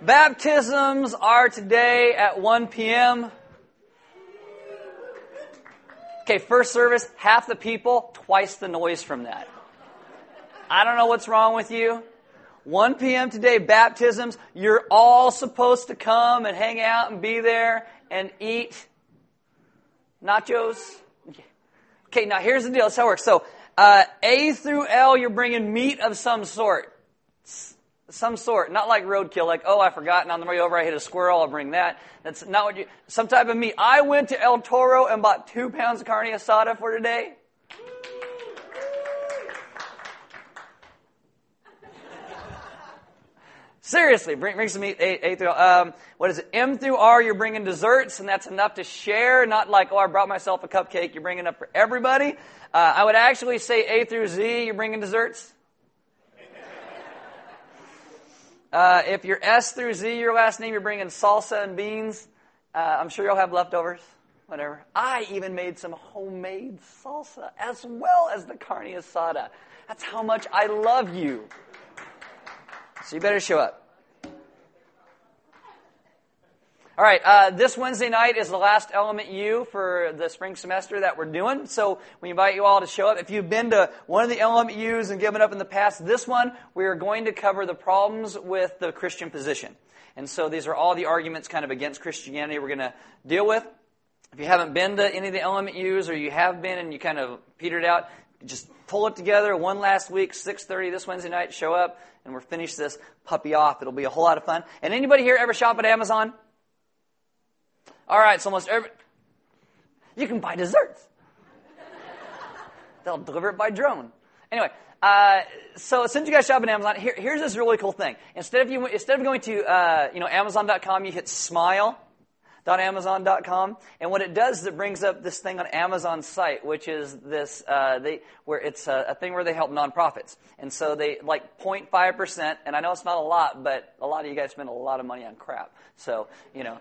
Baptisms are today at 1 p.m. Okay, first service, half the people, twice the noise from that. I don't know what's wrong with you. 1 p.m. today, baptisms. You're all supposed to come and hang out and be there and eat nachos. Okay, now here's the deal. That's how it works. So, uh, A through L, you're bringing meat of some sort some sort, not like roadkill, like, oh, I forgot, and on the way over I hit a squirrel, I'll bring that. That's not what you, some type of meat. I went to El Toro and bought two pounds of carne asada for today. Seriously, bring, bring some meat. A, a through, um, what is it? M through R, you're bringing desserts, and that's enough to share. Not like, oh, I brought myself a cupcake. You're bringing up for everybody. Uh, I would actually say A through Z, you're bringing desserts. Uh, if you're S through Z, your last name, you're bringing salsa and beans. Uh, I'm sure you'll have leftovers, whatever. I even made some homemade salsa as well as the carne asada. That's how much I love you. So you better show up. All right, uh, this Wednesday night is the last Element U for the spring semester that we're doing. So we invite you all to show up. If you've been to one of the Element U's and given up in the past, this one we are going to cover the problems with the Christian position. And so these are all the arguments kind of against Christianity we're going to deal with. If you haven't been to any of the Element U's or you have been and you kind of petered out, just pull it together one last week, 6.30 this Wednesday night, show up, and we'll finish this puppy off. It'll be a whole lot of fun. And anybody here ever shop at Amazon? All right, so almost every. You can buy desserts. They'll deliver it by drone. Anyway, uh, so since you guys shop on Amazon, here, here's this really cool thing. Instead of you, instead of going to uh, you know Amazon.com, you hit smile.amazon.com, and what it does is it brings up this thing on Amazon's site, which is this uh, they where it's a, a, thing where they help nonprofits, and so they like 0.5 percent, and I know it's not a lot, but a lot of you guys spend a lot of money on crap, so you know.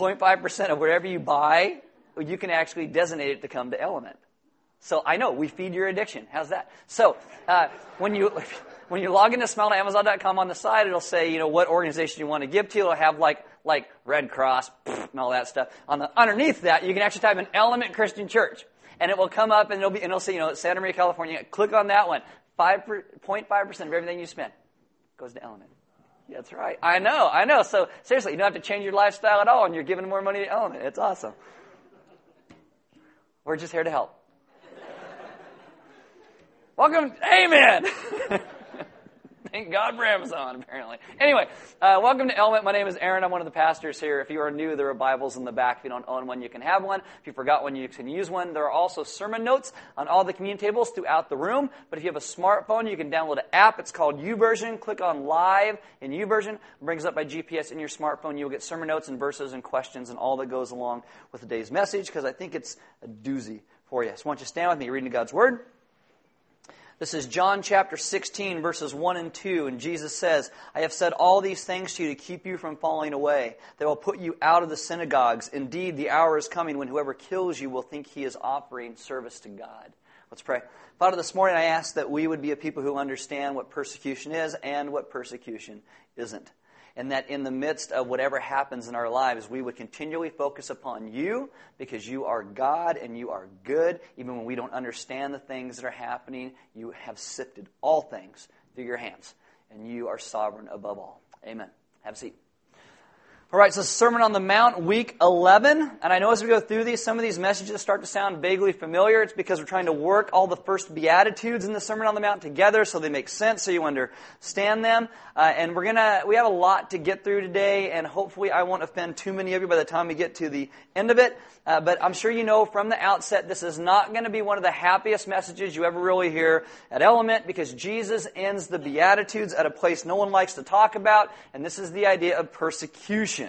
0.5% of whatever you buy, you can actually designate it to come to Element. So I know we feed your addiction. How's that? So uh, when you when you log into smile.amazon.com on the side, it'll say you know what organization you want to give to. It'll have like like Red Cross and all that stuff. On the underneath that, you can actually type in Element Christian Church, and it will come up and it'll be and it'll say you know Santa Maria, California. Click on that one. Five 0.5 percent of everything you spend goes to Element. That's right. I know, I know. So seriously, you don't have to change your lifestyle at all, and you're giving more money to Element. It's awesome. We're just here to help. Welcome, Amen. Thank God for Amazon, apparently. Anyway, uh, welcome to Element. My name is Aaron. I'm one of the pastors here. If you are new, there are Bibles in the back. If you don't own one, you can have one. If you forgot one, you can use one. There are also sermon notes on all the communion tables throughout the room. But if you have a smartphone, you can download an app. It's called YouVersion. Click on Live in YouVersion. It brings up by GPS in your smartphone. You'll get sermon notes and verses and questions and all that goes along with today's message because I think it's a doozy for you. So why don't you stand with me reading God's Word? This is John chapter 16, verses 1 and 2, and Jesus says, I have said all these things to you to keep you from falling away. They will put you out of the synagogues. Indeed, the hour is coming when whoever kills you will think he is offering service to God. Let's pray. Father, this morning I ask that we would be a people who understand what persecution is and what persecution isn't and that in the midst of whatever happens in our lives, we would continually focus upon you because you are God and you are good. Even when we don't understand the things that are happening, you have sifted all things through your hands, and you are sovereign above all. Amen. Have a seat. All right, so Sermon on the Mount, week 11. And I know as we go through these, some of these messages start to sound vaguely familiar. It's because we're trying to work all the first Beatitudes in the Sermon on the Mount together so they make sense, so you understand them. Uh, and we're gonna, we have a lot to get through today, and hopefully I won't offend too many of you by the time we get to the end of it. Uh, but I'm sure you know from the outset, this is not going to be one of the happiest messages you ever really hear at Element because Jesus ends the Beatitudes at a place no one likes to talk about, and this is the idea of persecution.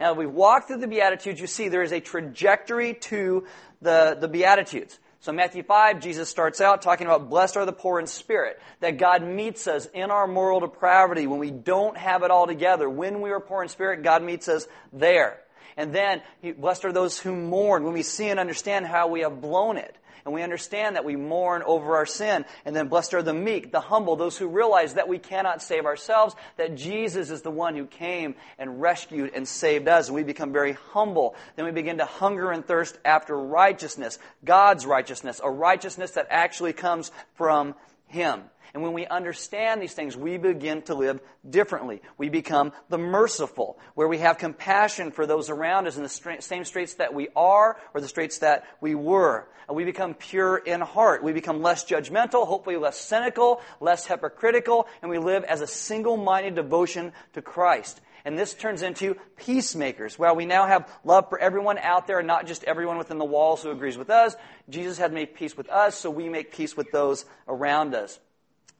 Now, we walk through the Beatitudes, you see there is a trajectory to the, the Beatitudes. So, Matthew 5, Jesus starts out talking about blessed are the poor in spirit, that God meets us in our moral depravity when we don't have it all together. When we are poor in spirit, God meets us there. And then, blessed are those who mourn when we see and understand how we have blown it. And we understand that we mourn over our sin. And then blessed are the meek, the humble, those who realize that we cannot save ourselves, that Jesus is the one who came and rescued and saved us. And we become very humble. Then we begin to hunger and thirst after righteousness, God's righteousness, a righteousness that actually comes from Him. And when we understand these things, we begin to live differently. We become the merciful, where we have compassion for those around us in the same straits that we are or the straits that we were. And we become pure in heart. We become less judgmental, hopefully less cynical, less hypocritical, and we live as a single minded devotion to Christ. And this turns into peacemakers. Well, we now have love for everyone out there, and not just everyone within the walls who agrees with us. Jesus had made peace with us, so we make peace with those around us.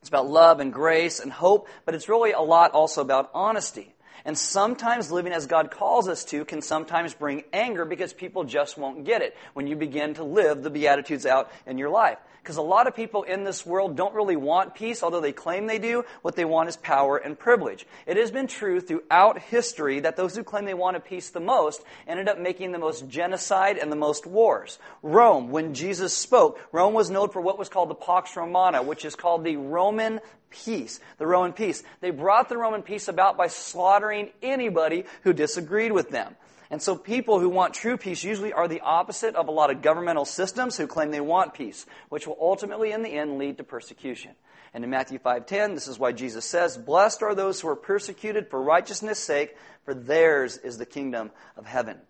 It's about love and grace and hope, but it's really a lot also about honesty. And sometimes living as God calls us to can sometimes bring anger because people just won't get it when you begin to live the Beatitudes out in your life. Because a lot of people in this world don't really want peace, although they claim they do. What they want is power and privilege. It has been true throughout history that those who claim they wanted peace the most ended up making the most genocide and the most wars. Rome, when Jesus spoke, Rome was known for what was called the Pax Romana, which is called the Roman peace, the Roman peace. They brought the Roman peace about by slaughtering anybody who disagreed with them. And so people who want true peace usually are the opposite of a lot of governmental systems who claim they want peace, which will ultimately in the end lead to persecution. And in Matthew 5:10, this is why Jesus says, "Blessed are those who are persecuted for righteousness' sake, for theirs is the kingdom of heaven."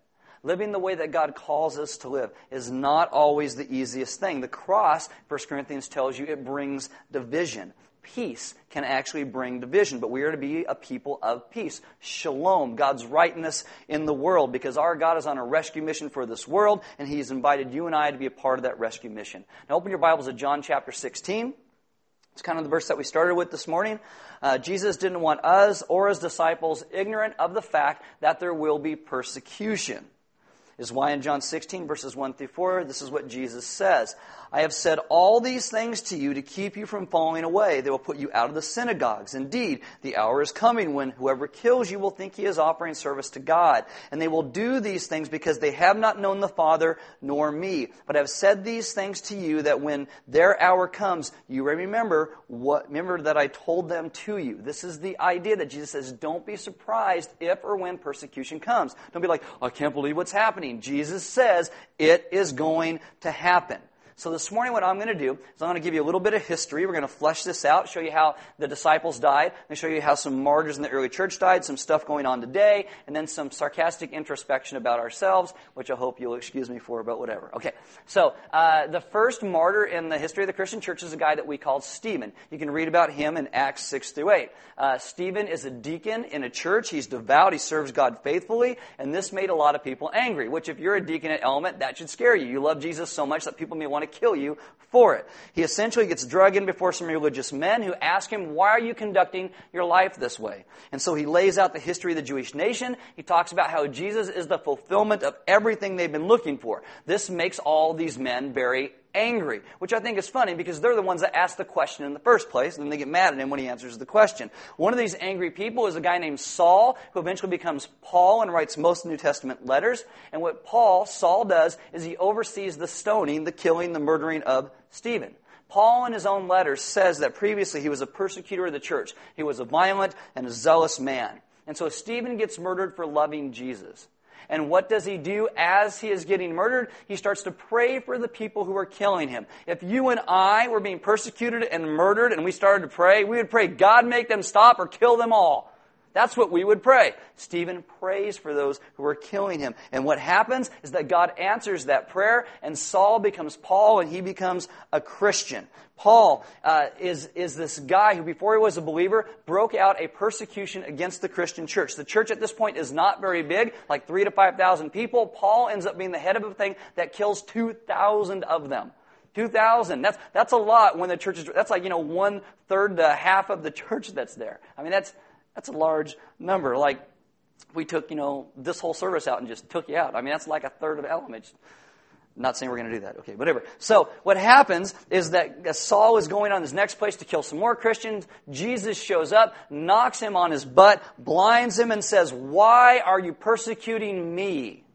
Living the way that God calls us to live is not always the easiest thing. The cross, 1 Corinthians tells you, it brings division peace can actually bring division, but we are to be a people of peace. Shalom, God's rightness in the world, because our God is on a rescue mission for this world, and He's invited you and I to be a part of that rescue mission. Now, open your Bibles to John chapter 16. It's kind of the verse that we started with this morning. Uh, Jesus didn't want us or his disciples ignorant of the fact that there will be persecution. Is why in John 16, verses 1 through 4, this is what Jesus says I have said all these things to you to keep you from falling away. They will put you out of the synagogues. Indeed, the hour is coming when whoever kills you will think he is offering service to God. And they will do these things because they have not known the Father nor me. But I have said these things to you that when their hour comes, you remember what, remember that I told them to you. This is the idea that Jesus says, don't be surprised if or when persecution comes. Don't be like, I can't believe what's happening. Jesus says it is going to happen. So this morning, what I'm going to do is I'm going to give you a little bit of history. We're going to flesh this out, show you how the disciples died, and show you how some martyrs in the early church died, some stuff going on today, and then some sarcastic introspection about ourselves, which I hope you'll excuse me for, but whatever. Okay. So uh, the first martyr in the history of the Christian church is a guy that we call Stephen. You can read about him in Acts 6 through 8. Uh, Stephen is a deacon in a church. He's devout. He serves God faithfully, and this made a lot of people angry. Which, if you're a deacon at Element, that should scare you. You love Jesus so much that people may want to kill you for it. He essentially gets drugged in before some religious men who ask him, Why are you conducting your life this way? And so he lays out the history of the Jewish nation. He talks about how Jesus is the fulfillment of everything they've been looking for. This makes all these men very angry, which I think is funny because they're the ones that ask the question in the first place, and then they get mad at him when he answers the question. One of these angry people is a guy named Saul, who eventually becomes Paul and writes most New Testament letters. And what Paul, Saul, does is he oversees the stoning, the killing, the murdering of Stephen. Paul, in his own letters, says that previously he was a persecutor of the church. He was a violent and a zealous man. And so Stephen gets murdered for loving Jesus. And what does he do as he is getting murdered? He starts to pray for the people who are killing him. If you and I were being persecuted and murdered and we started to pray, we would pray, God make them stop or kill them all. That's what we would pray. Stephen prays for those who are killing him. And what happens is that God answers that prayer, and Saul becomes Paul, and he becomes a Christian. Paul uh, is, is this guy who, before he was a believer, broke out a persecution against the Christian church. The church at this point is not very big, like three to 5,000 people. Paul ends up being the head of a thing that kills 2,000 of them. 2,000. That's, that's a lot when the church is, that's like, you know, one third to half of the church that's there. I mean, that's, that's a large number. Like, we took, you know, this whole service out and just took you out. I mean, that's like a third of Element. Not saying we're going to do that. Okay, whatever. So what happens is that Saul is going on his next place to kill some more Christians. Jesus shows up, knocks him on his butt, blinds him, and says, Why are you persecuting me?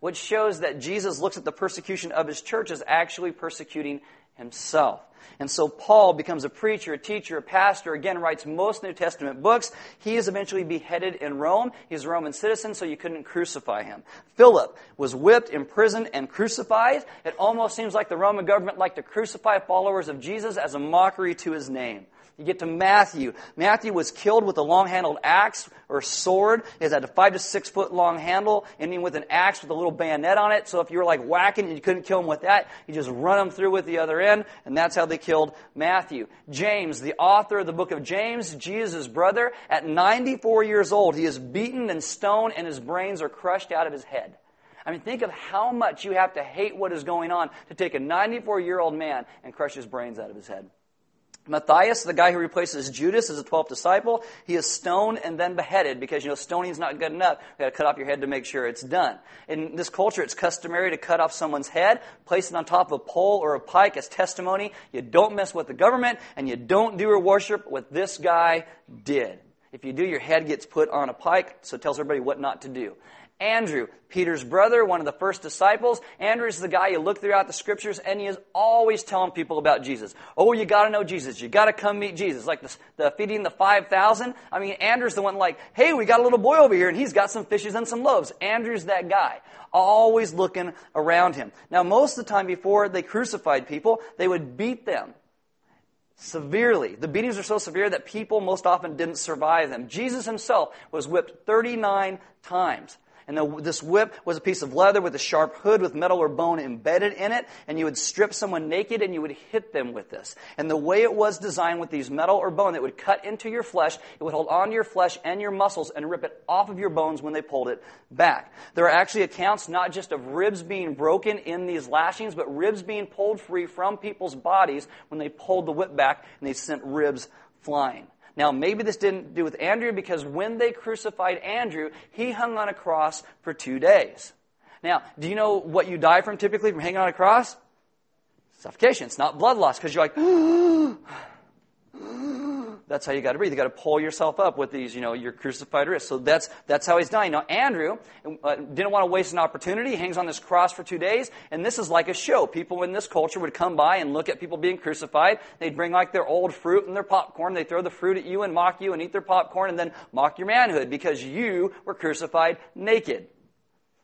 which shows that Jesus looks at the persecution of his church as actually persecuting himself. And so Paul becomes a preacher, a teacher, a pastor, again, writes most New Testament books. He is eventually beheaded in Rome. He's a Roman citizen, so you couldn't crucify him. Philip was whipped, imprisoned, and crucified. It almost seems like the Roman government liked to crucify followers of Jesus as a mockery to his name. You get to Matthew. Matthew was killed with a long handled axe or sword. It had a five to six foot long handle, ending with an axe with a little bayonet on it. So if you were like whacking and you couldn't kill him with that, you just run him through with the other end, and that's how they killed Matthew. James, the author of the book of James, Jesus' brother, at 94 years old, he is beaten and stoned, and his brains are crushed out of his head. I mean, think of how much you have to hate what is going on to take a 94 year old man and crush his brains out of his head. Matthias, the guy who replaces Judas as a 12th disciple, he is stoned and then beheaded because, you know, stoning's not good enough. You gotta cut off your head to make sure it's done. In this culture, it's customary to cut off someone's head, place it on top of a pole or a pike as testimony. You don't mess with the government and you don't do or worship what this guy did. If you do, your head gets put on a pike, so it tells everybody what not to do. Andrew, Peter's brother, one of the first disciples. Andrew is the guy you look throughout the scriptures and he is always telling people about Jesus. Oh, you gotta know Jesus. You gotta come meet Jesus. Like the, the feeding the 5,000. I mean, Andrew's the one like, hey, we got a little boy over here and he's got some fishes and some loaves. Andrew's that guy. Always looking around him. Now, most of the time before they crucified people, they would beat them severely. The beatings were so severe that people most often didn't survive them. Jesus himself was whipped 39 times. And the, this whip was a piece of leather with a sharp hood with metal or bone embedded in it. And you would strip someone naked and you would hit them with this. And the way it was designed with these metal or bone, it would cut into your flesh, it would hold onto your flesh and your muscles and rip it off of your bones when they pulled it back. There are actually accounts not just of ribs being broken in these lashings, but ribs being pulled free from people's bodies when they pulled the whip back and they sent ribs flying. Now, maybe this didn't do with Andrew because when they crucified Andrew, he hung on a cross for two days. Now, do you know what you die from typically from hanging on a cross? Suffocation. It's not blood loss because you're like, that's how you got to breathe. You got to pull yourself up with these, you know, your crucified wrists. So that's that's how he's dying. Now Andrew uh, didn't want to waste an opportunity. He hangs on this cross for two days, and this is like a show. People in this culture would come by and look at people being crucified. They'd bring like their old fruit and their popcorn. They throw the fruit at you and mock you and eat their popcorn and then mock your manhood because you were crucified naked.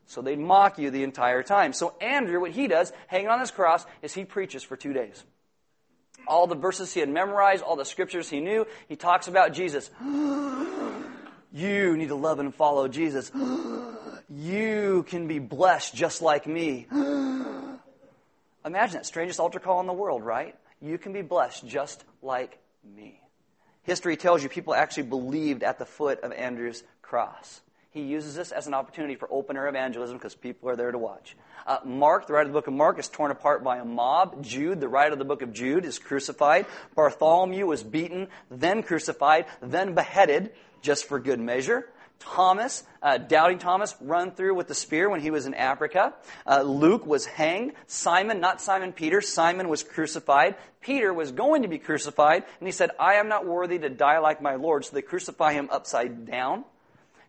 So they'd mock you the entire time. So Andrew, what he does, hanging on this cross, is he preaches for two days all the verses he had memorized, all the scriptures he knew. He talks about Jesus. you need to love and follow Jesus. you can be blessed just like me. Imagine that strangest altar call in the world, right? You can be blessed just like me. History tells you people actually believed at the foot of Andrew's cross. He uses this as an opportunity for open air evangelism because people are there to watch. Uh, Mark, the writer of the book of Mark, is torn apart by a mob. Jude, the writer of the book of Jude, is crucified. Bartholomew was beaten, then crucified, then beheaded, just for good measure. Thomas, uh, doubting Thomas, run through with the spear when he was in Africa. Uh, Luke was hanged. Simon, not Simon Peter, Simon was crucified. Peter was going to be crucified, and he said, I am not worthy to die like my Lord. So they crucify him upside down.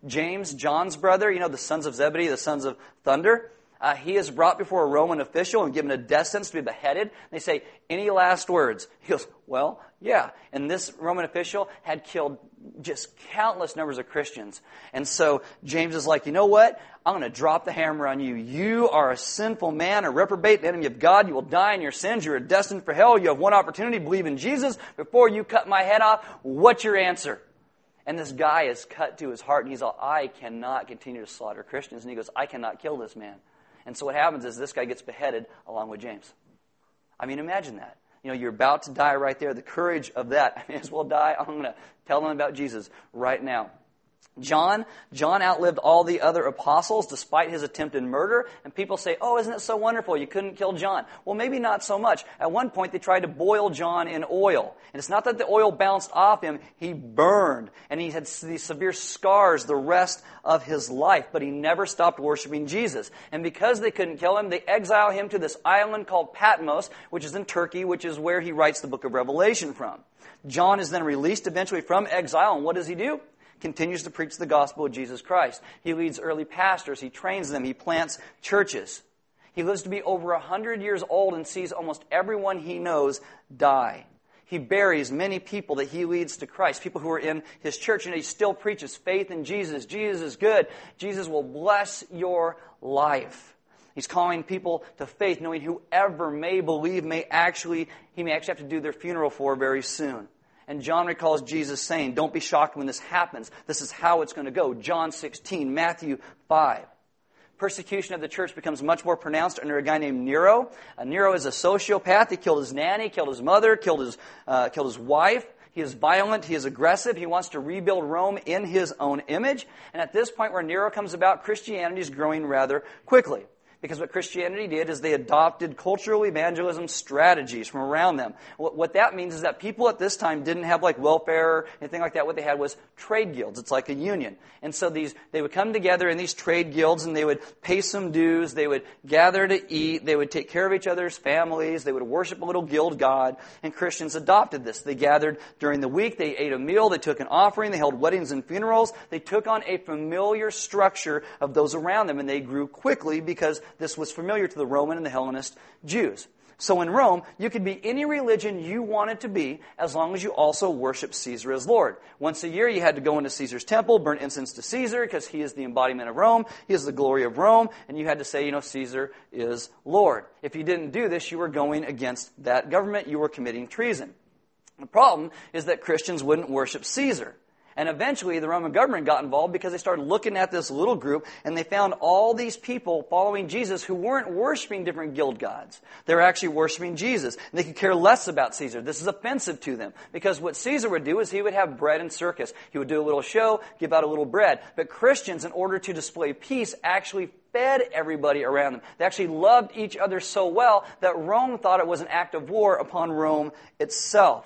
James, John's brother, you know, the sons of Zebedee, the sons of thunder, uh, he is brought before a Roman official and given a death sentence to be beheaded. They say, Any last words? He goes, Well, yeah. And this Roman official had killed just countless numbers of Christians. And so James is like, You know what? I'm going to drop the hammer on you. You are a sinful man, a reprobate, an enemy of God. You will die in your sins. You are destined for hell. You have one opportunity. Believe in Jesus before you cut my head off. What's your answer? And this guy is cut to his heart, and he's all, I cannot continue to slaughter Christians. And he goes, I cannot kill this man. And so what happens is this guy gets beheaded along with James. I mean, imagine that. You know, you're about to die right there. The courage of that. I may as well die. I'm going to tell them about Jesus right now. John, John outlived all the other apostles despite his attempted murder. And people say, oh, isn't it so wonderful? You couldn't kill John. Well, maybe not so much. At one point, they tried to boil John in oil. And it's not that the oil bounced off him. He burned. And he had these severe scars the rest of his life. But he never stopped worshiping Jesus. And because they couldn't kill him, they exile him to this island called Patmos, which is in Turkey, which is where he writes the book of Revelation from. John is then released eventually from exile. And what does he do? Continues to preach the gospel of Jesus Christ. He leads early pastors, he trains them, he plants churches. He lives to be over 100 years old and sees almost everyone he knows die. He buries many people that he leads to Christ, people who are in his church, and he still preaches faith in Jesus. Jesus is good. Jesus will bless your life. He's calling people to faith, knowing whoever may believe may actually, he may actually have to do their funeral for very soon. And John recalls Jesus saying, Don't be shocked when this happens. This is how it's going to go. John 16, Matthew 5. Persecution of the church becomes much more pronounced under a guy named Nero. Uh, Nero is a sociopath. He killed his nanny, killed his mother, killed his, uh, killed his wife. He is violent. He is aggressive. He wants to rebuild Rome in his own image. And at this point where Nero comes about, Christianity is growing rather quickly. Because what Christianity did is they adopted cultural evangelism strategies from around them. What, what, that means is that people at this time didn't have like welfare or anything like that. What they had was trade guilds. It's like a union. And so these, they would come together in these trade guilds and they would pay some dues. They would gather to eat. They would take care of each other's families. They would worship a little guild god. And Christians adopted this. They gathered during the week. They ate a meal. They took an offering. They held weddings and funerals. They took on a familiar structure of those around them and they grew quickly because this was familiar to the Roman and the Hellenist Jews. So in Rome, you could be any religion you wanted to be as long as you also worship Caesar as Lord. Once a year, you had to go into Caesar's temple, burn incense to Caesar because he is the embodiment of Rome. He is the glory of Rome. And you had to say, you know, Caesar is Lord. If you didn't do this, you were going against that government. You were committing treason. The problem is that Christians wouldn't worship Caesar. And eventually the Roman government got involved because they started looking at this little group and they found all these people following Jesus who weren't worshiping different guild gods. They were actually worshiping Jesus. And they could care less about Caesar. This is offensive to them because what Caesar would do is he would have bread and circus. He would do a little show, give out a little bread. But Christians, in order to display peace, actually fed everybody around them. They actually loved each other so well that Rome thought it was an act of war upon Rome itself.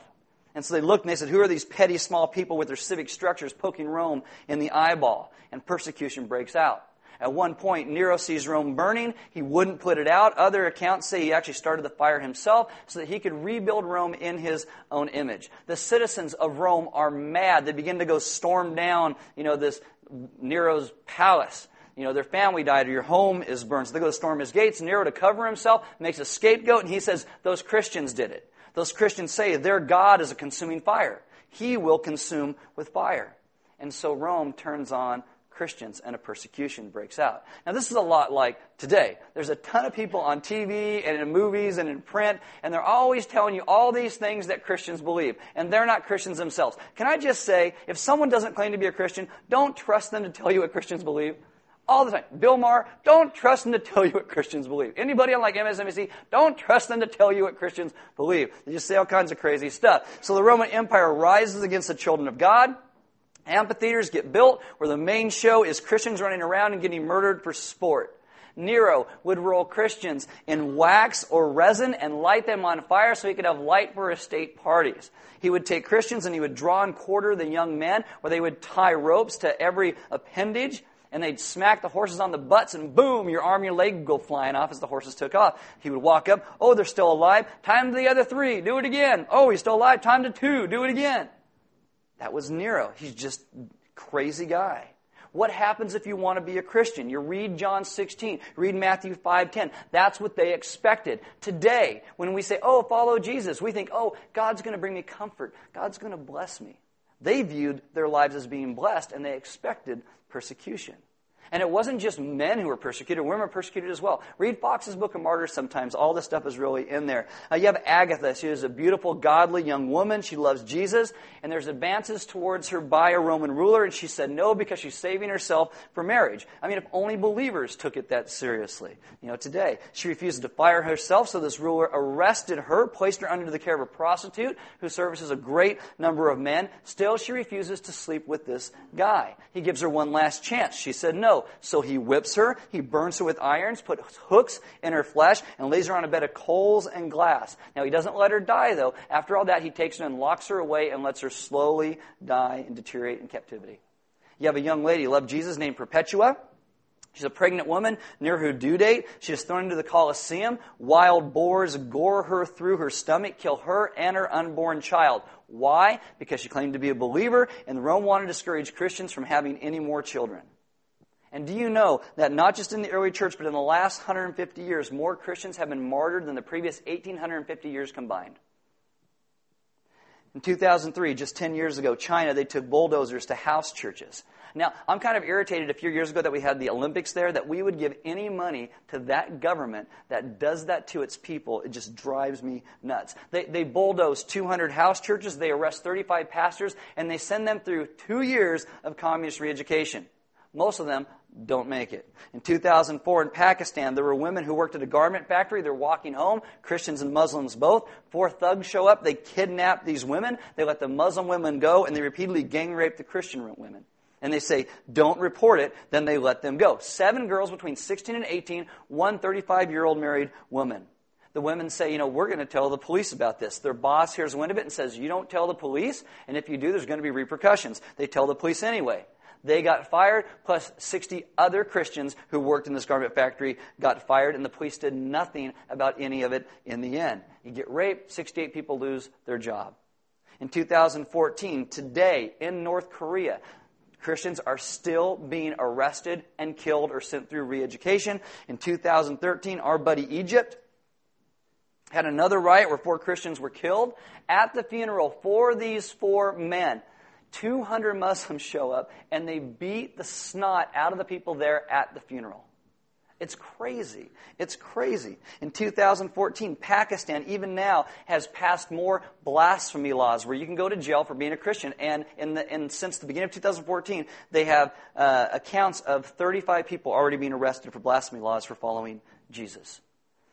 And so they looked and they said, Who are these petty small people with their civic structures poking Rome in the eyeball? And persecution breaks out. At one point, Nero sees Rome burning. He wouldn't put it out. Other accounts say he actually started the fire himself so that he could rebuild Rome in his own image. The citizens of Rome are mad. They begin to go storm down, you know, this Nero's palace. You know, their family died or your home is burned. So they go to storm his gates. Nero, to cover himself, makes a scapegoat and he says, Those Christians did it. Those Christians say their God is a consuming fire. He will consume with fire. And so Rome turns on Christians and a persecution breaks out. Now, this is a lot like today. There's a ton of people on TV and in movies and in print, and they're always telling you all these things that Christians believe, and they're not Christians themselves. Can I just say, if someone doesn't claim to be a Christian, don't trust them to tell you what Christians believe all the time. Bill Maher, don't trust them to tell you what Christians believe. Anybody on like MSNBC, don't trust them to tell you what Christians believe. They just say all kinds of crazy stuff. So the Roman Empire rises against the children of God. Amphitheaters get built where the main show is Christians running around and getting murdered for sport. Nero would roll Christians in wax or resin and light them on fire so he could have light for his state parties. He would take Christians and he would draw and quarter the young men, where they would tie ropes to every appendage and they'd smack the horses on the butts, and boom, your arm, your leg would go flying off as the horses took off. He would walk up, oh, they're still alive. Time to the other three, do it again. Oh, he's still alive. Time to two, do it again. That was Nero. He's just crazy guy. What happens if you want to be a Christian? You read John 16, read Matthew 5:10. That's what they expected. Today, when we say, "Oh, follow Jesus," we think, "Oh, God's going to bring me comfort. God's going to bless me." They viewed their lives as being blessed and they expected persecution. And it wasn't just men who were persecuted, women were persecuted as well. Read Fox's Book of Martyrs sometimes. All this stuff is really in there. Uh, you have Agatha. She is a beautiful, godly young woman. She loves Jesus. And there's advances towards her by a Roman ruler. And she said no because she's saving herself for marriage. I mean, if only believers took it that seriously. You know, today. She refused to fire herself, so this ruler arrested her, placed her under the care of a prostitute who services a great number of men. Still, she refuses to sleep with this guy. He gives her one last chance. She said no. So he whips her, he burns her with irons, puts hooks in her flesh, and lays her on a bed of coals and glass. Now he doesn't let her die, though. After all that, he takes her and locks her away and lets her slowly die and deteriorate in captivity. You have a young lady, loved Jesus, named Perpetua. She's a pregnant woman near her due date. She is thrown into the Colosseum. Wild boars gore her through her stomach, kill her and her unborn child. Why? Because she claimed to be a believer, and Rome wanted to discourage Christians from having any more children. And do you know that not just in the early church, but in the last 150 years, more Christians have been martyred than the previous 1850 years combined? In 2003, just 10 years ago, China, they took bulldozers to house churches. Now, I'm kind of irritated a few years ago that we had the Olympics there, that we would give any money to that government that does that to its people. It just drives me nuts. They, they bulldoze 200 house churches, they arrest 35 pastors, and they send them through two years of communist re education. Most of them don't make it. In 2004 in Pakistan, there were women who worked at a garment factory. They're walking home, Christians and Muslims both. Four thugs show up. They kidnap these women. They let the Muslim women go, and they repeatedly gang rape the Christian women and they say, don't report it, then they let them go. Seven girls between 16 and 18, one 35 year old married woman. The women say, you know, we're going to tell the police about this. Their boss hears wind of it and says, you don't tell the police, and if you do, there's going to be repercussions. They tell the police anyway. They got fired, plus 60 other Christians who worked in this garment factory got fired, and the police did nothing about any of it in the end. You get raped, 68 people lose their job. In 2014, today in North Korea, Christians are still being arrested and killed or sent through re education. In 2013, our buddy Egypt had another riot where four Christians were killed. At the funeral for these four men, 200 Muslims show up and they beat the snot out of the people there at the funeral. It's crazy. It's crazy. In 2014, Pakistan, even now, has passed more blasphemy laws where you can go to jail for being a Christian. And, in the, and since the beginning of 2014, they have uh, accounts of 35 people already being arrested for blasphemy laws for following Jesus.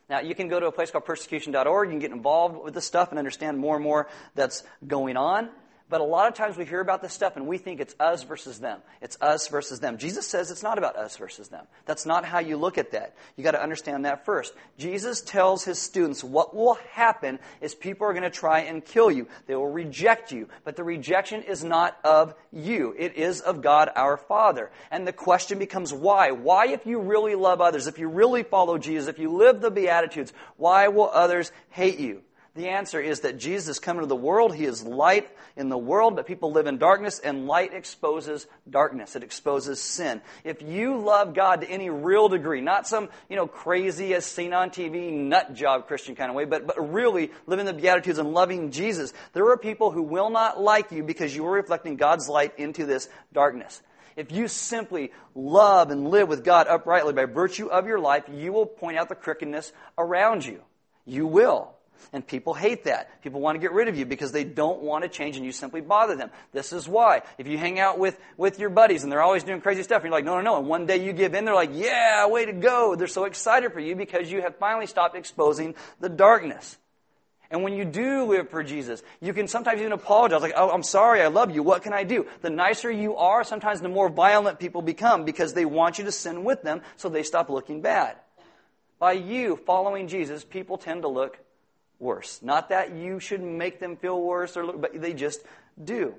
Now, you can go to a place called persecution.org. You can get involved with this stuff and understand more and more that's going on. But a lot of times we hear about this stuff and we think it's us versus them. It's us versus them. Jesus says it's not about us versus them. That's not how you look at that. You got to understand that first. Jesus tells his students what will happen is people are going to try and kill you. They will reject you. But the rejection is not of you. It is of God our Father. And the question becomes why? Why if you really love others, if you really follow Jesus, if you live the Beatitudes, why will others hate you? The answer is that Jesus come into the world. He is light in the world, but people live in darkness, and light exposes darkness. It exposes sin. If you love God to any real degree, not some, you know, crazy as seen on TV, nut job Christian kind of way, but, but really living the Beatitudes and loving Jesus, there are people who will not like you because you are reflecting God's light into this darkness. If you simply love and live with God uprightly by virtue of your life, you will point out the crookedness around you. You will. And people hate that. People want to get rid of you because they don't want to change and you simply bother them. This is why. If you hang out with, with your buddies and they're always doing crazy stuff, and you're like, no, no, no. And one day you give in, they're like, yeah, way to go. They're so excited for you because you have finally stopped exposing the darkness. And when you do live for Jesus, you can sometimes even apologize, like, oh, I'm sorry, I love you, what can I do? The nicer you are, sometimes the more violent people become because they want you to sin with them so they stop looking bad. By you following Jesus, people tend to look worse. Not that you should make them feel worse, or but they just do.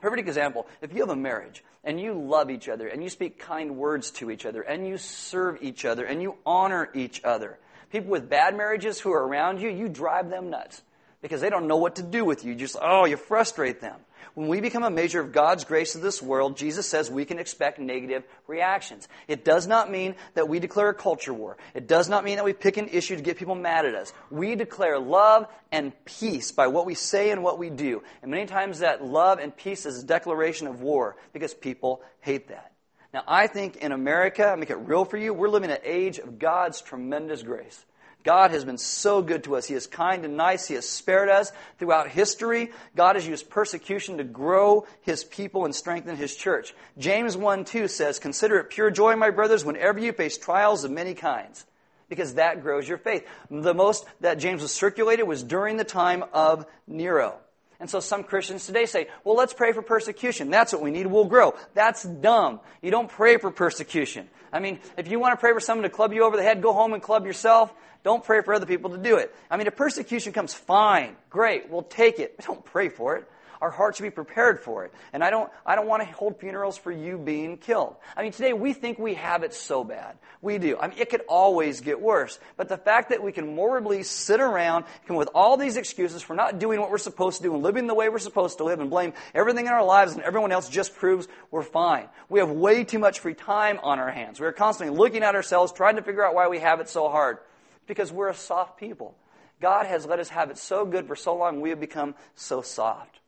Perfect example. If you have a marriage and you love each other and you speak kind words to each other and you serve each other and you honor each other, people with bad marriages who are around you, you drive them nuts because they don't know what to do with you. Just, oh, you frustrate them. When we become a measure of God's grace to this world, Jesus says we can expect negative reactions. It does not mean that we declare a culture war. It does not mean that we pick an issue to get people mad at us. We declare love and peace by what we say and what we do. And many times that love and peace is a declaration of war because people hate that. Now, I think in America, I make it real for you, we're living in an age of God's tremendous grace. God has been so good to us. He is kind and nice. He has spared us throughout history. God has used persecution to grow His people and strengthen His church. James 1 2 says, Consider it pure joy, my brothers, whenever you face trials of many kinds, because that grows your faith. The most that James was circulated was during the time of Nero. And so some Christians today say, well, let's pray for persecution. That's what we need. We'll grow. That's dumb. You don't pray for persecution. I mean, if you want to pray for someone to club you over the head, go home and club yourself. Don't pray for other people to do it. I mean, if persecution comes, fine, great, we'll take it. Don't pray for it. Our hearts should be prepared for it. And I don't, I don't want to hold funerals for you being killed. I mean, today we think we have it so bad. We do. I mean, it could always get worse. But the fact that we can morbidly sit around, come with all these excuses for not doing what we're supposed to do and living the way we're supposed to live and blame everything in our lives and everyone else just proves we're fine. We have way too much free time on our hands. We're constantly looking at ourselves, trying to figure out why we have it so hard. Because we're a soft people. God has let us have it so good for so long, we have become so soft.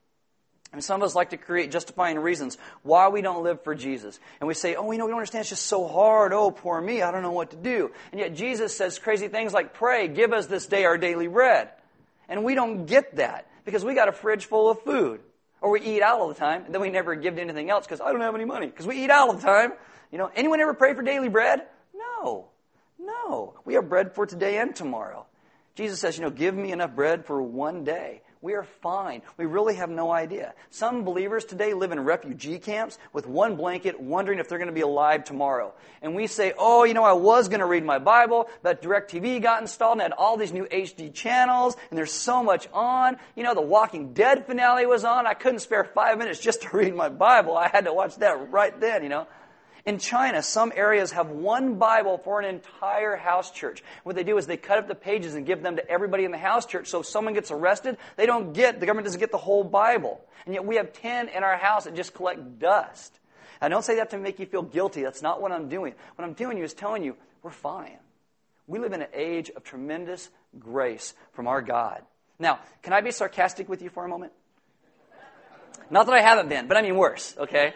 And some of us like to create justifying reasons why we don't live for Jesus. And we say, oh, you know, we don't understand. It's just so hard. Oh, poor me. I don't know what to do. And yet Jesus says crazy things like, pray, give us this day our daily bread. And we don't get that because we got a fridge full of food. Or we eat out all the time, and then we never give to anything else because I don't have any money. Because we eat out all the time. You know, anyone ever pray for daily bread? No. No. We have bread for today and tomorrow. Jesus says, you know, give me enough bread for one day. We are fine. We really have no idea. Some believers today live in refugee camps with one blanket, wondering if they're going to be alive tomorrow. And we say, oh, you know, I was going to read my Bible, but DirecTV got installed and had all these new HD channels, and there's so much on. You know, the Walking Dead finale was on. I couldn't spare five minutes just to read my Bible. I had to watch that right then, you know. In China, some areas have one Bible for an entire house church. What they do is they cut up the pages and give them to everybody in the house church. So if someone gets arrested, they don't get, the government doesn't get the whole Bible. And yet we have 10 in our house that just collect dust. I don't say that to make you feel guilty. That's not what I'm doing. What I'm doing is telling you, we're fine. We live in an age of tremendous grace from our God. Now, can I be sarcastic with you for a moment? Not that I haven't been, but I mean worse, okay?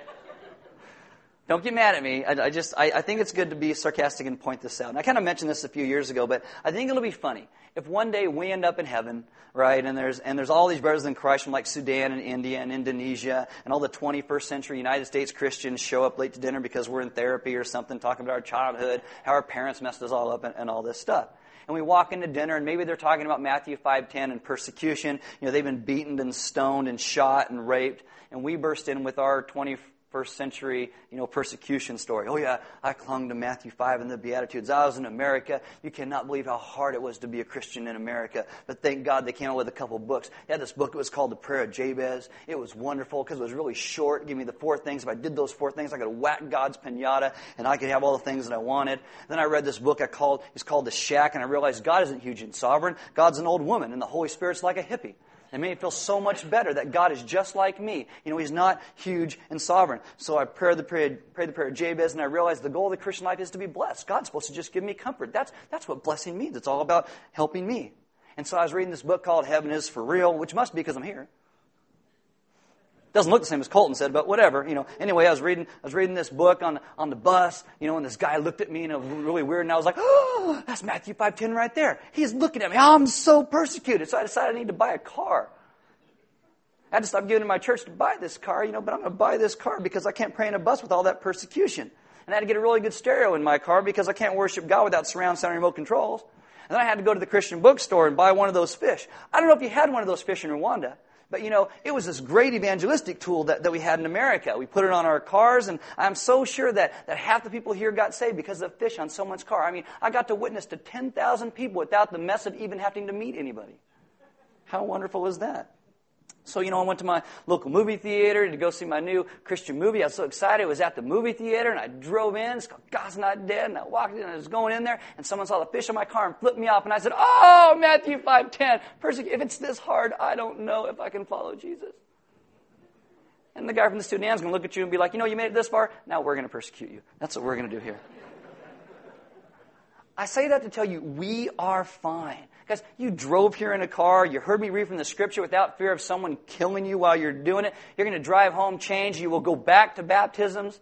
Don't get mad at me. I, I just, I, I, think it's good to be sarcastic and point this out. And I kind of mentioned this a few years ago, but I think it'll be funny if one day we end up in heaven, right? And there's and there's all these brothers in Christ from like Sudan and India and Indonesia, and all the 21st century United States Christians show up late to dinner because we're in therapy or something, talking about our childhood, how our parents messed us all up, and, and all this stuff and we walk into dinner and maybe they're talking about Matthew 5:10 and persecution. You know, they've been beaten and stoned and shot and raped, and we burst in with our 20 first century, you know, persecution story. Oh yeah, I clung to Matthew 5 and the Beatitudes. I was in America. You cannot believe how hard it was to be a Christian in America. But thank God they came out with a couple books. They had this book, it was called The Prayer of Jabez. It was wonderful because it was really short. It gave me the four things. If I did those four things, I could whack God's pinata and I could have all the things that I wanted. Then I read this book I called, it's called The Shack and I realized God isn't huge and sovereign. God's an old woman and the Holy Spirit's like a hippie. It made me feel so much better that God is just like me. You know, He's not huge and sovereign. So I prayed the prayer, prayed the prayer of Jabez, and I realized the goal of the Christian life is to be blessed. God's supposed to just give me comfort. That's, that's what blessing means. It's all about helping me. And so I was reading this book called Heaven is for Real, which must be because I'm here. Doesn't look the same as Colton said, but whatever. You know. Anyway, I was reading I was reading this book on on the bus, you know, and this guy looked at me and it was really weird, and I was like, oh, that's Matthew five ten right there. He's looking at me. Oh, I'm so persecuted. So I decided I need to buy a car. I had to stop giving to my church to buy this car, you know, but I'm going to buy this car because I can't pray in a bus with all that persecution. And I had to get a really good stereo in my car because I can't worship God without surround sound remote controls. And then I had to go to the Christian bookstore and buy one of those fish. I don't know if you had one of those fish in Rwanda. But you know, it was this great evangelistic tool that, that we had in America. We put it on our cars, and I'm so sure that, that half the people here got saved because of fish on someone's car. I mean, I got to witness to 10,000 people without the mess of even having to meet anybody. How wonderful is that? So, you know, I went to my local movie theater to go see my new Christian movie. I was so excited. I was at the movie theater and I drove in. It's called God's Not Dead. And I walked in and I was going in there and someone saw the fish on my car and flipped me off. And I said, Oh, Matthew 5.10. If it's this hard, I don't know if I can follow Jesus. And the guy from the Sudan is going to look at you and be like, You know, you made it this far. Now we're going to persecute you. That's what we're going to do here. I say that to tell you we are fine. Guys, you drove here in a car, you heard me read from the scripture without fear of someone killing you while you're doing it. You're going to drive home, change, you will go back to baptisms.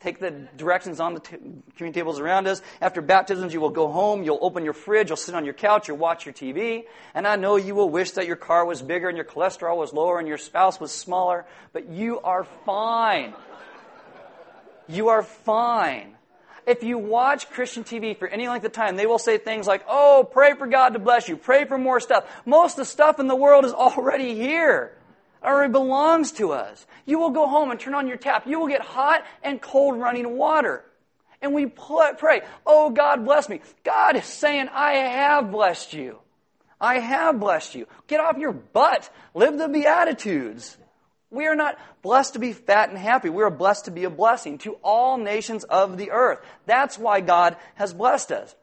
Take the directions on the t- community tables around us. After baptisms, you will go home, you'll open your fridge, you'll sit on your couch, you'll watch your TV. And I know you will wish that your car was bigger and your cholesterol was lower and your spouse was smaller, but you are fine. You are fine. If you watch Christian TV for any length of time, they will say things like, oh, pray for God to bless you, pray for more stuff. Most of the stuff in the world is already here. Already belongs to us. You will go home and turn on your tap. You will get hot and cold running water. And we pray, oh, God bless me. God is saying, I have blessed you. I have blessed you. Get off your butt. Live the Beatitudes. We are not blessed to be fat and happy. We are blessed to be a blessing to all nations of the earth. That's why God has blessed us.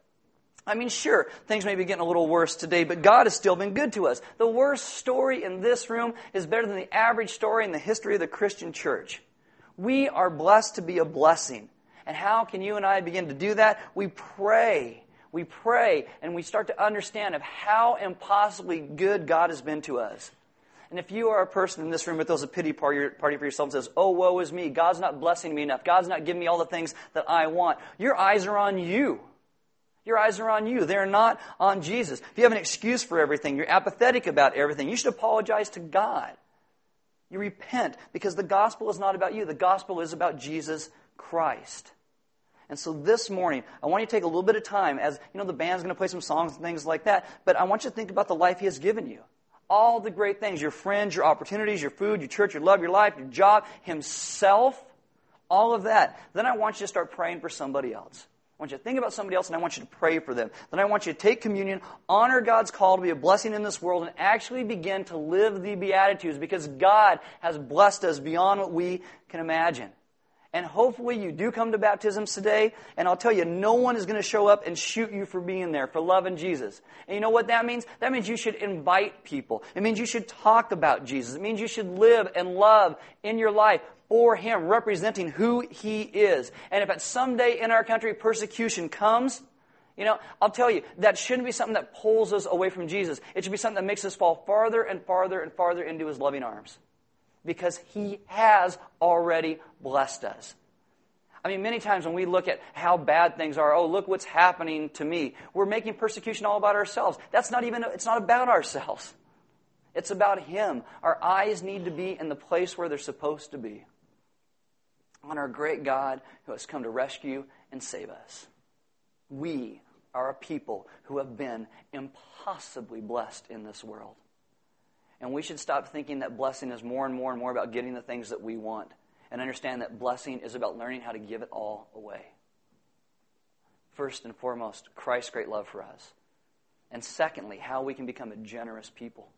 I mean, sure, things may be getting a little worse today, but God has still been good to us. The worst story in this room is better than the average story in the history of the Christian church. We are blessed to be a blessing. And how can you and I begin to do that? We pray. We pray and we start to understand of how impossibly good God has been to us. And if you are a person in this room that throws a pity party for yourself and says, Oh, woe is me, God's not blessing me enough, God's not giving me all the things that I want, your eyes are on you. Your eyes are on you. They're not on Jesus. If you have an excuse for everything, you're apathetic about everything, you should apologize to God. You repent because the gospel is not about you. The gospel is about Jesus Christ. And so this morning, I want you to take a little bit of time as, you know, the band's going to play some songs and things like that, but I want you to think about the life He has given you. All the great things, your friends, your opportunities, your food, your church, your love, your life, your job, Himself, all of that. Then I want you to start praying for somebody else. I want you to think about somebody else and I want you to pray for them. Then I want you to take communion, honor God's call to be a blessing in this world, and actually begin to live the Beatitudes because God has blessed us beyond what we can imagine. And hopefully you do come to baptisms today, and I'll tell you, no one is going to show up and shoot you for being there, for loving Jesus. And you know what that means? That means you should invite people. It means you should talk about Jesus. It means you should live and love in your life for Him, representing who He is. And if at some day in our country persecution comes, you know, I'll tell you, that shouldn't be something that pulls us away from Jesus. It should be something that makes us fall farther and farther and farther into His loving arms. Because He has already blessed us. I mean, many times when we look at how bad things are, oh, look what's happening to me, we're making persecution all about ourselves. That's not even, it's not about ourselves. It's about Him. Our eyes need to be in the place where they're supposed to be on our great God who has come to rescue and save us. We are a people who have been impossibly blessed in this world. And we should stop thinking that blessing is more and more and more about getting the things that we want and understand that blessing is about learning how to give it all away. First and foremost, Christ's great love for us. And secondly, how we can become a generous people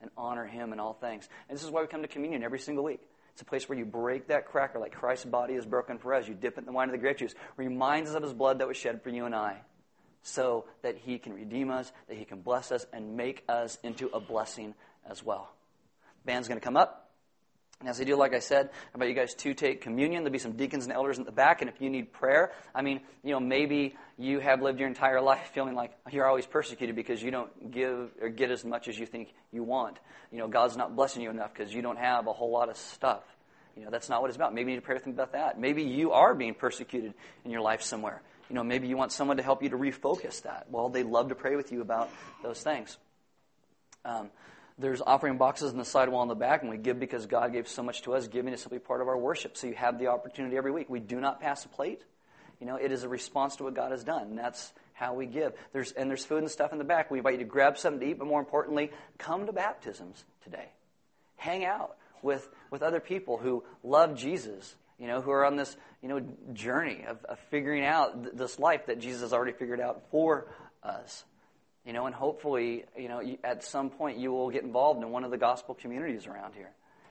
and honor Him in all things. And this is why we come to communion every single week. It's a place where you break that cracker like Christ's body is broken for us. You dip it in the wine of the grape juice. Reminds us of his blood that was shed for you and I. So that he can redeem us, that he can bless us, and make us into a blessing as well. Band's going to come up. And as I do, like I said, how about you guys to take communion? There'll be some deacons and elders in the back, and if you need prayer, I mean, you know, maybe you have lived your entire life feeling like you're always persecuted because you don't give or get as much as you think you want. You know, God's not blessing you enough because you don't have a whole lot of stuff. You know, that's not what it's about. Maybe you need to pray with them about that. Maybe you are being persecuted in your life somewhere. You know, maybe you want someone to help you to refocus that. Well, they love to pray with you about those things. Um, there's offering boxes in the sidewall in the back, and we give because God gave so much to us. Giving is simply part of our worship. So you have the opportunity every week. We do not pass a plate. You know, it is a response to what God has done, and that's how we give. There's and there's food and stuff in the back. We invite you to grab something to eat, but more importantly, come to baptisms today. Hang out with with other people who love Jesus. You know, who are on this you know journey of, of figuring out th- this life that Jesus has already figured out for us. You know, and hopefully, you know, at some point you will get involved in one of the gospel communities around here.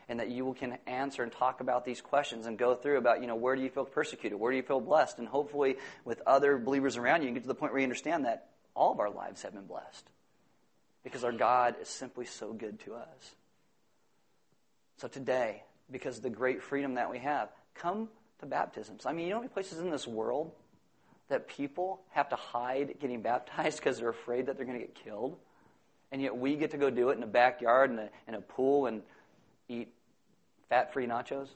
And that you can answer and talk about these questions and go through about, you know, where do you feel persecuted? Where do you feel blessed? And hopefully, with other believers around you, you get to the point where you understand that all of our lives have been blessed. Because our God is simply so good to us. So today, because of the great freedom that we have, come to baptisms. I mean, you know how many places in this world that people have to hide getting baptized because they're afraid that they're going to get killed. And yet we get to go do it in a backyard and a, in a pool and eat fat free nachos.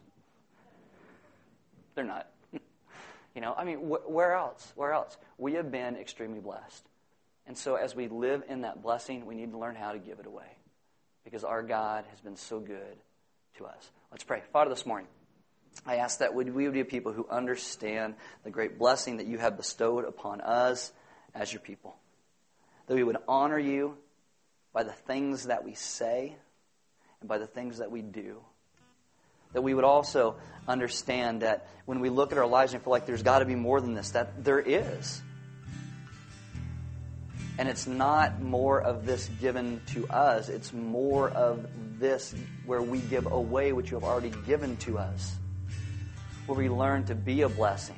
They're not. you know, I mean, wh- where else? Where else? We have been extremely blessed. And so as we live in that blessing, we need to learn how to give it away because our God has been so good to us. Let's pray. Father, this morning, I ask that we would be people who understand the great blessing that you have bestowed upon us as your people. That we would honor you by the things that we say and by the things that we do. That we would also understand that when we look at our lives and feel like there's got to be more than this, that there is. And it's not more of this given to us, it's more of this where we give away what you have already given to us, where we learn to be a blessing.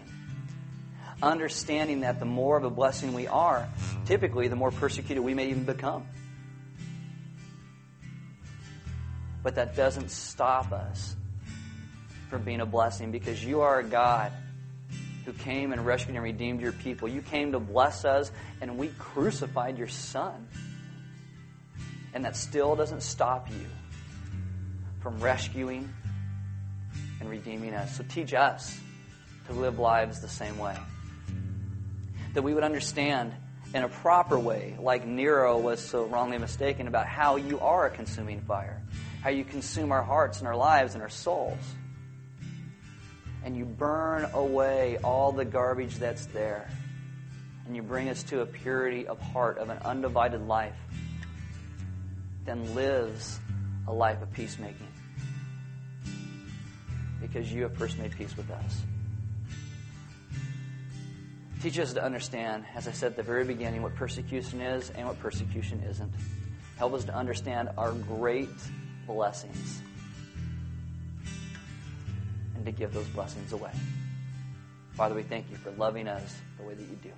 Understanding that the more of a blessing we are, typically the more persecuted we may even become. But that doesn't stop us from being a blessing because you are a God who came and rescued and redeemed your people. You came to bless us, and we crucified your Son. And that still doesn't stop you from rescuing and redeeming us. So teach us to live lives the same way. That we would understand in a proper way, like Nero was so wrongly mistaken, about how you are a consuming fire, how you consume our hearts and our lives and our souls. And you burn away all the garbage that's there. And you bring us to a purity of heart, of an undivided life, then lives a life of peacemaking because you have first made peace with us. Teach us to understand, as I said at the very beginning, what persecution is and what persecution isn't. Help us to understand our great blessings and to give those blessings away. Father, we thank you for loving us the way that you do.